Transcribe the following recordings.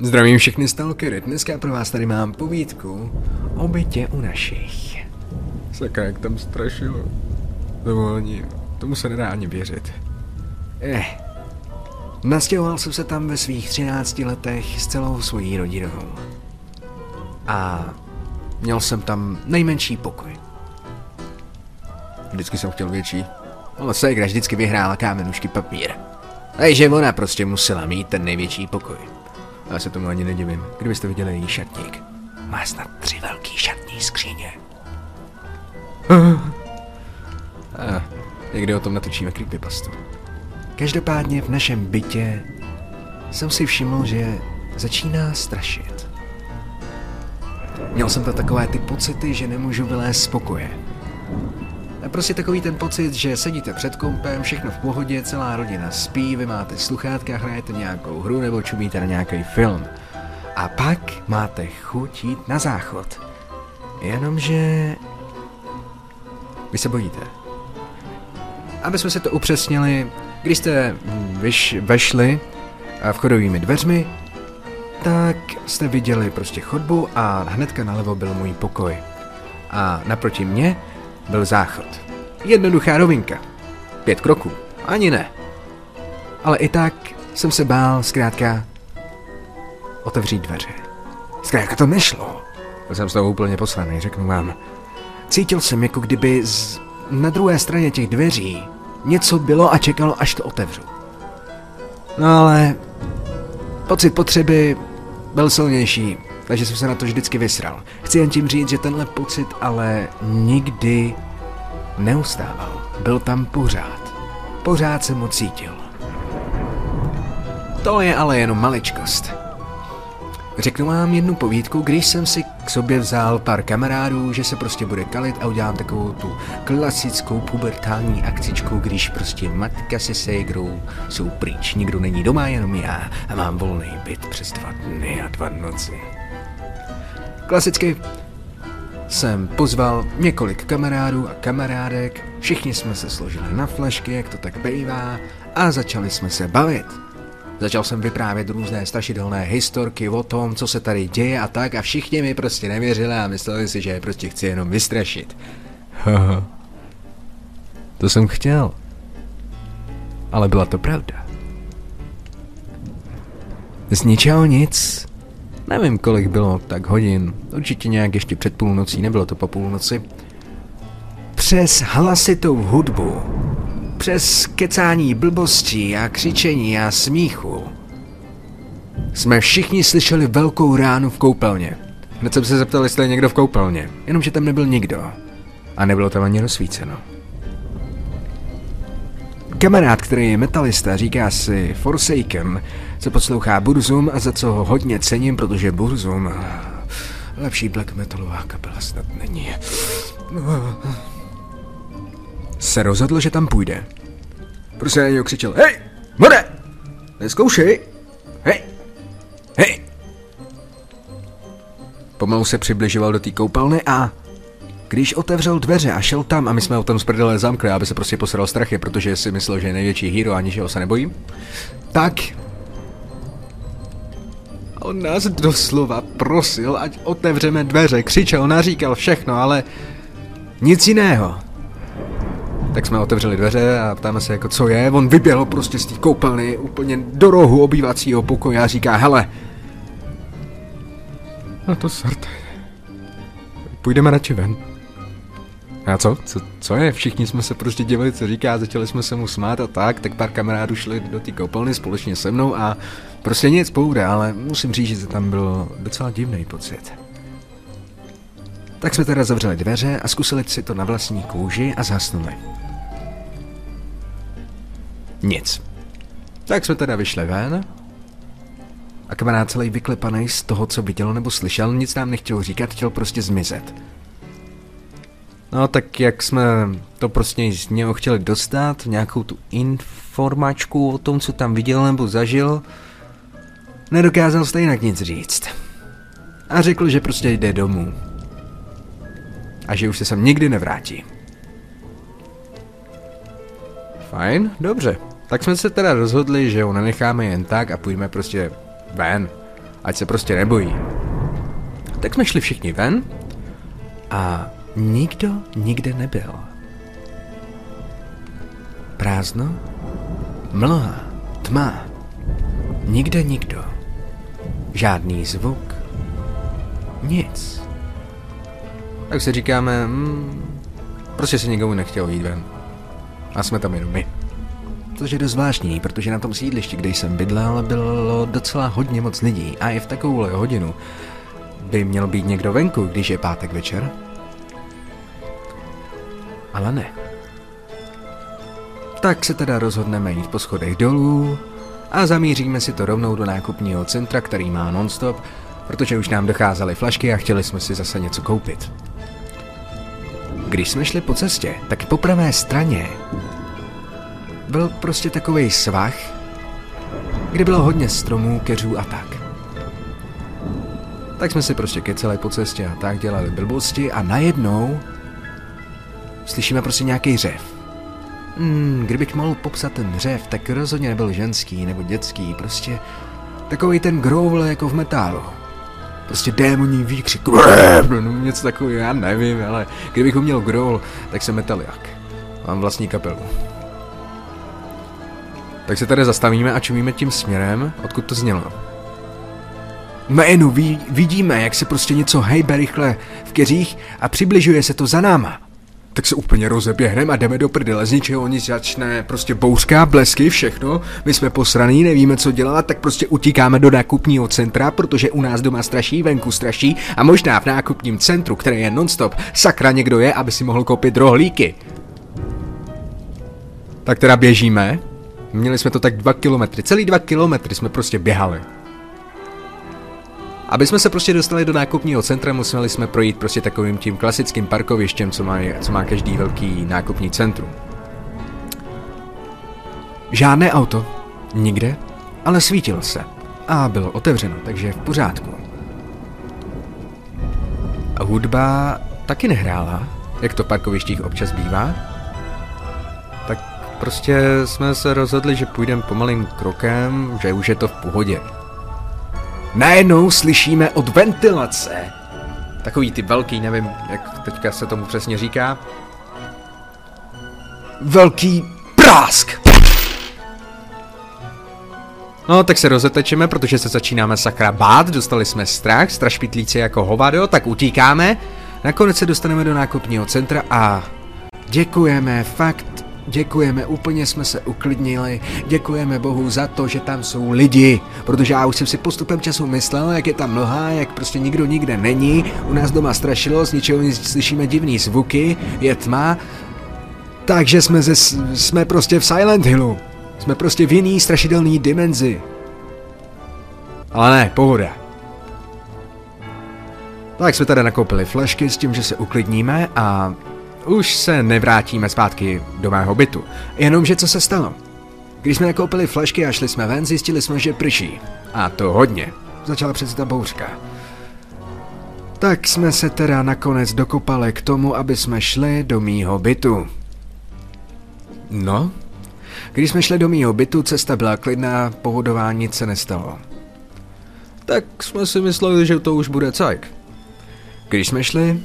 Zdravím všechny stalkery, dneska pro vás tady mám povídku o bytě u našich. Sakra, jak tam strašilo. Dovolení, tomu se nedá ani věřit. Eh, nastěhoval jsem se tam ve svých 13 letech s celou svojí rodinou. A měl jsem tam nejmenší pokoj. Vždycky jsem chtěl větší, ale ségra vždycky vyhrála kámenušky papír. Takže ona prostě musela mít ten největší pokoj. Já se tomu ani nedivím. Kdybyste viděli její šatník. Má snad tři velký šatní skříně. A někdy o tom natočíme creepypastu. Každopádně v našem bytě jsem si všiml, že začíná strašit. Měl jsem to takové ty pocity, že nemůžu vylézt z pokoje. Prostě takový ten pocit, že sedíte před kompem, všechno v pohodě, celá rodina spí, vy máte sluchátka, hrajete nějakou hru nebo čumíte na nějaký film. A pak máte chuť jít na záchod. Jenomže... Vy se bojíte. Aby jsme se to upřesnili, když jste vyš, vešli vchodovými dveřmi, tak jste viděli prostě chodbu a hnedka nalevo byl můj pokoj. A naproti mě byl záchod. Jednoduchá rovinka. Pět kroků. Ani ne. Ale i tak jsem se bál zkrátka otevřít dveře. Zkrátka to nešlo. Byl jsem z toho úplně posraný, řeknu vám. Cítil jsem, jako kdyby z, na druhé straně těch dveří něco bylo a čekalo, až to otevřu. No ale pocit potřeby byl silnější, takže jsem se na to vždycky vysral. Chci jen tím říct, že tenhle pocit ale nikdy neustával. Byl tam pořád. Pořád jsem ho cítil. To je ale jenom maličkost. Řeknu vám jednu povídku, když jsem si k sobě vzal pár kamarádů, že se prostě bude kalit a udělám takovou tu klasickou pubertální akcičku, když prostě matka se ségrou jsou pryč, nikdo není doma, jenom já a mám volný byt přes dva dny a dva noci. Klasicky jsem pozval několik kamarádů a kamarádek, všichni jsme se složili na flešky, jak to tak bývá, a začali jsme se bavit. Začal jsem vyprávět různé strašidelné historky o tom, co se tady děje a tak a všichni mi prostě nevěřili a mysleli si, že je prostě chci jenom vystrašit. To jsem chtěl. Ale byla to pravda. Z ničeho nic Nevím, kolik bylo tak hodin, určitě nějak ještě před půlnocí, nebylo to po půlnoci. Přes hlasitou hudbu, přes kecání blbostí a křičení a smíchu, jsme všichni slyšeli velkou ránu v koupelně. Hned jsem se zeptal, jestli je někdo v koupelně, jenomže tam nebyl nikdo. A nebylo tam ani rozsvíceno. Kamarád, který je metalista, říká si Forsaken, se poslouchá Burzum a za co ho hodně cením, protože Burzum lepší black metalová kapela snad není. Se rozhodl, že tam půjde. Prostě na něj křičel, hej, more, neskoušej, hej, hej. Pomalu se přibližoval do té koupelny a když otevřel dveře a šel tam a my jsme ho tam z prdele zamkli, aby se prostě posral strachy, protože si myslel, že je největší hero a ničeho se nebojí, tak on nás doslova prosil, ať otevřeme dveře, křičel, naříkal všechno, ale nic jiného. Tak jsme otevřeli dveře a ptáme se jako co je, on vyběhl prostě z té koupelny úplně do rohu obývacího pokoje a říká, hele, no to srte. Půjdeme radši ven. A co? co? Co je? Všichni jsme se prostě divili, co říká, začali jsme se mu smát a tak, tak pár kamarádů šli do té koupelny společně se mnou a prostě nic poude, ale musím říct, že tam byl docela divný pocit. Tak jsme teda zavřeli dveře a zkusili si to na vlastní kůži a zhasnuli. Nic. Tak jsme teda vyšli ven a kamarád celý vyklepaný z toho, co viděl nebo slyšel, nic nám nechtěl říkat, chtěl prostě zmizet. No tak jak jsme to prostě z něho chtěli dostat, nějakou tu informačku o tom, co tam viděl nebo zažil, nedokázal stejně nic říct. A řekl, že prostě jde domů. A že už se sem nikdy nevrátí. Fajn, dobře. Tak jsme se teda rozhodli, že ho nenecháme jen tak a půjdeme prostě ven. Ať se prostě nebojí. Tak jsme šli všichni ven a nikdo nikde nebyl. Prázdno, mlha, tma, nikde nikdo. Žádný zvuk, nic. Tak si říkáme, hmm, prostě se nikomu nechtělo jít ven. A jsme tam jenom my. Což je dost zvláštní, protože na tom sídlišti, kde jsem bydlel, bylo docela hodně moc lidí a i v takovouhle hodinu by měl být někdo venku, když je pátek večer. Ale ne. Tak se teda rozhodneme jít po schodech dolů a zamíříme si to rovnou do nákupního centra, který má nonstop, protože už nám docházely flašky a chtěli jsme si zase něco koupit. Když jsme šli po cestě, tak po pravé straně byl prostě takový svah, kde bylo hodně stromů, keřů a tak. Tak jsme si prostě keceli po cestě a tak dělali blbosti a najednou slyšíme prostě nějaký řev. Hmm, kdybych mohl popsat ten řev, tak rozhodně nebyl ženský nebo dětský, prostě takový ten growl jako v metálu. Prostě démoní výkřik, no, něco takového, já nevím, ale kdybych uměl growl, tak jsem metaliak. Mám vlastní kapelu. Tak se tady zastavíme a čumíme tím směrem, odkud to znělo. Jménu ví, vidíme, jak se prostě něco hejbe rychle v keřích a přibližuje se to za náma. Tak se úplně rozeběhneme a jdeme do prdele, z ničeho nic začne prostě bouřka, blesky, všechno. My jsme posraný, nevíme co dělat, tak prostě utíkáme do nákupního centra, protože u nás doma straší, venku straší a možná v nákupním centru, které je nonstop, sakra někdo je, aby si mohl koupit rohlíky. Tak teda běžíme, Měli jsme to tak dva kilometry. Celý dva kilometry jsme prostě běhali. Aby jsme se prostě dostali do nákupního centra, museli jsme projít prostě takovým tím klasickým parkovištěm, co má, co má každý velký nákupní centrum. Žádné auto, nikde, ale svítilo se a bylo otevřeno, takže v pořádku. A hudba taky nehrála, jak to parkovištích občas bývá, Prostě jsme se rozhodli, že půjdeme pomalým krokem, že už je to v pohodě. Najednou slyšíme od ventilace. Takový ty velký, nevím, jak teďka se tomu přesně říká. Velký prásk! No, tak se rozetečeme, protože se začínáme sakra bát, dostali jsme strach, strašpitlíci jako hovado, tak utíkáme. Nakonec se dostaneme do nákupního centra a děkujeme, fakt Děkujeme, úplně jsme se uklidnili, děkujeme Bohu za to, že tam jsou lidi, protože já už jsem si postupem času myslel, jak je tam mlha, jak prostě nikdo nikde není, u nás doma strašilo, z ničeho nic slyšíme divný zvuky, je tma, takže jsme, ze, jsme prostě v Silent Hillu, jsme prostě v jiný strašidelný dimenzi. Ale ne, pohoda. Tak jsme tady nakoupili flešky s tím, že se uklidníme a už se nevrátíme zpátky do mého bytu. Jenomže co se stalo? Když jsme nakoupili flešky a šli jsme ven, zjistili jsme, že prší. A to hodně. Začala přece ta bouřka. Tak jsme se teda nakonec dokopali k tomu, aby jsme šli do mýho bytu. No? Když jsme šli do mýho bytu, cesta byla klidná, pohodování nic se nestalo. Tak jsme si mysleli, že to už bude cajk. Když jsme šli,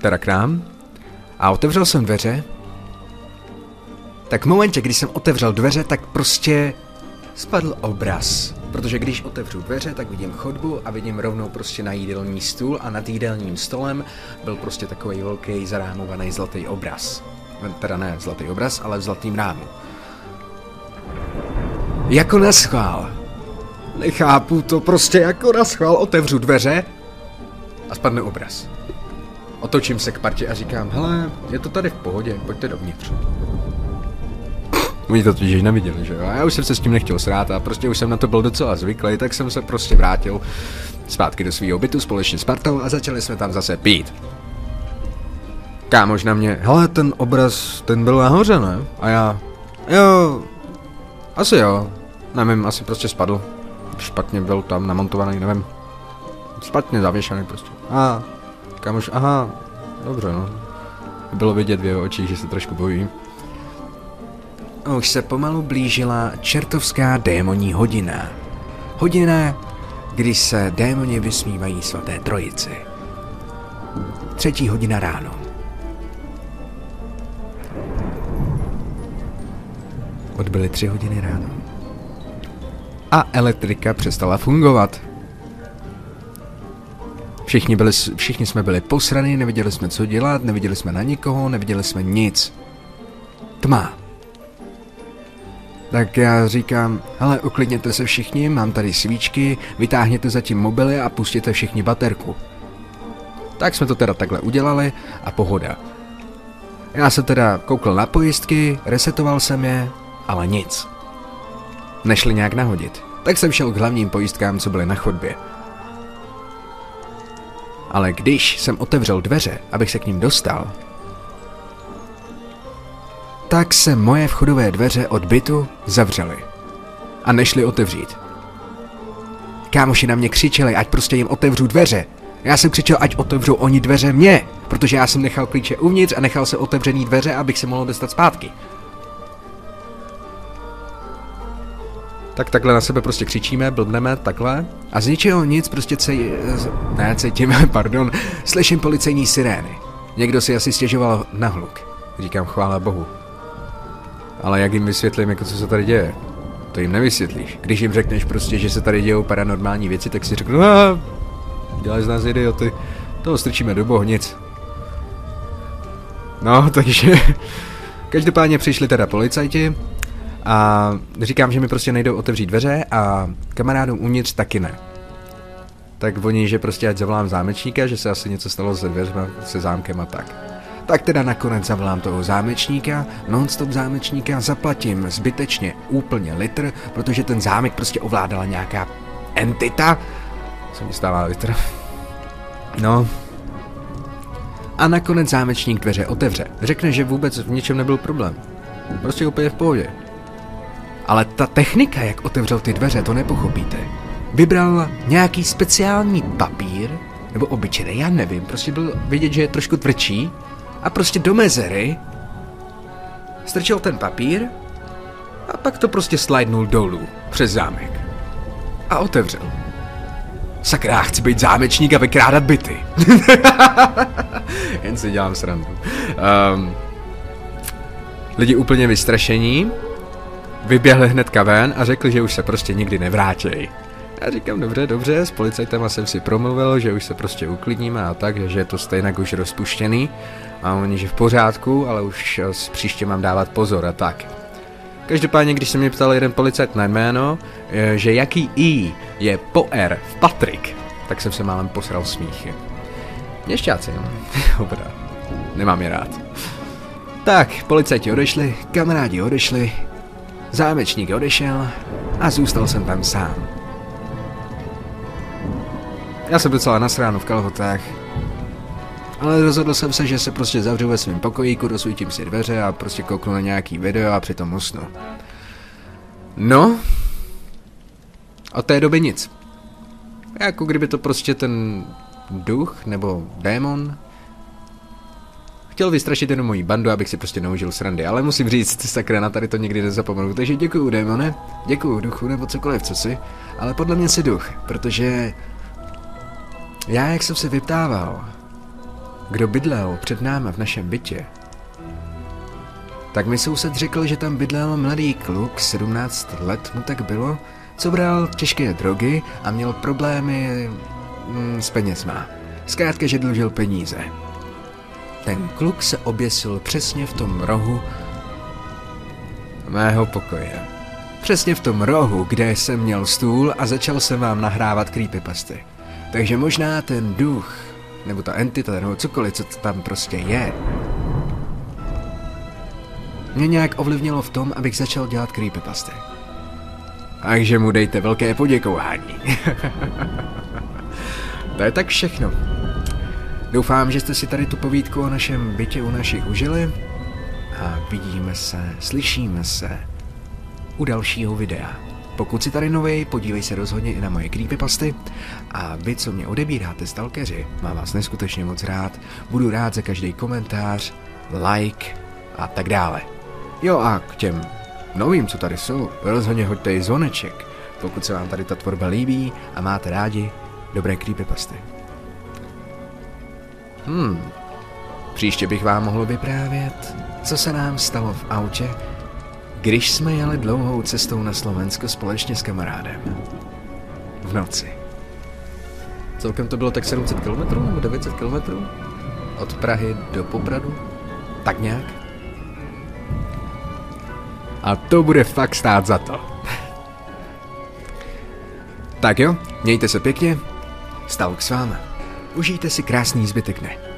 teda k nám, a otevřel jsem dveře, tak v momentě, kdy jsem otevřel dveře, tak prostě spadl obraz. Protože když otevřu dveře, tak vidím chodbu a vidím rovnou prostě na jídelní stůl a nad jídelním stolem byl prostě takový velký zarámovaný zlatý obraz. Teda ne zlatý obraz, ale v zlatým rámu. Jako na schvál. Nechápu to prostě jako na schvál. Otevřu dveře a spadne obraz. Otočím se k partě a říkám, hele, je to tady v pohodě, pojďte dovnitř. Oni to totiž neviděli, že jo? Já už jsem se s tím nechtěl srát a prostě už jsem na to byl docela zvyklý, tak jsem se prostě vrátil zpátky do svého bytu společně s partou a začali jsme tam zase pít. Kámož na mě, hele, ten obraz, ten byl nahoře, ne? A já, jo, asi jo, nevím, asi prostě spadl. Špatně byl tam namontovaný, nevím. Špatně zavěšený prostě. A Kamož, aha, dobře no. Bylo vidět v jeho očích, že se trošku bojí. Už se pomalu blížila čertovská démonní hodina. Hodina, kdy se démoni vysmívají svaté trojici. Třetí hodina ráno. Odbyly tři hodiny ráno. A elektrika přestala fungovat. Všichni, byli, všichni jsme byli posraní, neviděli jsme, co dělat, neviděli jsme na nikoho, neviděli jsme nic. Tma. Tak já říkám, hele, uklidněte se všichni, mám tady svíčky, vytáhněte zatím mobily a pustěte všichni baterku. Tak jsme to teda takhle udělali a pohoda. Já se teda koukl na pojistky, resetoval jsem je, ale nic. Nešli nějak nahodit. Tak jsem šel k hlavním pojistkám, co byly na chodbě. Ale když jsem otevřel dveře, abych se k ním dostal, tak se moje vchodové dveře od bytu zavřely. A nešli otevřít. Kámoši na mě křičeli, ať prostě jim otevřu dveře. Já jsem křičel, ať otevřou oni dveře mě, protože já jsem nechal klíče uvnitř a nechal se otevřený dveře, abych se mohl dostat zpátky. Tak takhle na sebe prostě křičíme, blbneme, takhle. A z ničeho nic prostě cej... Ne, cítíme, pardon, slyším policejní sirény. Někdo si asi stěžoval na hluk. Říkám chvála bohu. Ale jak jim vysvětlím, jako co se tady děje? To jim nevysvětlíš. Když jim řekneš prostě, že se tady dějou paranormální věci, tak si řeknu, děláš z nás idioty, toho strčíme do bohnic. No, takže... Každopádně přišli teda policajti a říkám, že mi prostě nejdou otevřít dveře a kamarádům uvnitř taky ne. Tak oni, že prostě ať zavolám zámečníka, že se asi něco stalo se dveřma, se zámkem a tak. Tak teda nakonec zavolám toho zámečníka, non-stop zámečníka, zaplatím zbytečně úplně litr, protože ten zámek prostě ovládala nějaká entita. Co mi stává litr? No. A nakonec zámečník dveře otevře. Řekne, že vůbec v ničem nebyl problém. Prostě úplně v pohodě. Ale ta technika, jak otevřel ty dveře, to nepochopíte. Vybral nějaký speciální papír, nebo obyčejný, já nevím, prostě byl vidět, že je trošku tvrdší a prostě do mezery strčil ten papír a pak to prostě slidnul dolů přes zámek. A otevřel. Sakra, chci být zámečník a vykrádat byty. Jen si dělám srandu. Um, lidi úplně vystrašení, vyběhli hnedka ven a řekli, že už se prostě nikdy nevrátějí. Já říkám, dobře, dobře, s policajtama jsem si promluvil, že už se prostě uklidníme a tak, že je to stejně už rozpuštěný. A oni, že v pořádku, ale už s příště mám dávat pozor a tak. Každopádně, když se mě ptal jeden policajt na jméno, že jaký I je po R v Patrik, tak jsem se málem posral smíchy. Měšťáci, no. Dobrá. Nemám je rád. Tak, policajti odešli, kamarádi odešli, zámečník odešel a zůstal jsem tam sám. Já jsem docela nasránu v kalhotách, ale rozhodl jsem se, že se prostě zavřu ve svém pokojíku, dosvítím si dveře a prostě kouknu na nějaký video a přitom usnu. No, od té doby nic. Jako kdyby to prostě ten duch nebo démon chtěl vystrašit jenom moji bandu, abych si prostě neužil srandy, ale musím říct, sakra, na tady to nikdy nezapomenu, takže děkuju démone, děkuju duchu nebo cokoliv, co si, ale podle mě si duch, protože já, jak jsem se vyptával, kdo bydlel před náma v našem bytě, tak mi soused řekl, že tam bydlel mladý kluk, 17 let mu tak bylo, co bral těžké drogy a měl problémy mm, s penězma. Zkrátka, že dlužil peníze. Ten kluk se oběsil přesně v tom rohu mého pokoje. Přesně v tom rohu, kde jsem měl stůl a začal jsem vám nahrávat creepypasty. Takže možná ten duch, nebo ta entita, nebo cokoliv, co tam prostě je, mě nějak ovlivnilo v tom, abych začal dělat creepypasty. Takže mu dejte velké poděkování. to je tak všechno. Doufám, že jste si tady tu povídku o našem bytě u našich užili a vidíme se, slyšíme se u dalšího videa. Pokud si tady nový, podívej se rozhodně i na moje creepypasty a vy, co mě odebíráte stalkeři, mám vás neskutečně moc rád, budu rád za každý komentář, like a tak dále. Jo a k těm novým, co tady jsou, rozhodně hoďte i zvoneček, pokud se vám tady ta tvorba líbí a máte rádi dobré creepypasty. Hmm, příště bych vám mohl vyprávět, co se nám stalo v autě, když jsme jeli dlouhou cestou na Slovensko společně s kamarádem. V noci. Celkem to bylo tak 700 km nebo 900 km? Od Prahy do Popradu? Tak nějak? A to bude fakt stát za to. tak jo, mějte se pěkně, Stavok s váma. Užijte si krásný zbytek dne.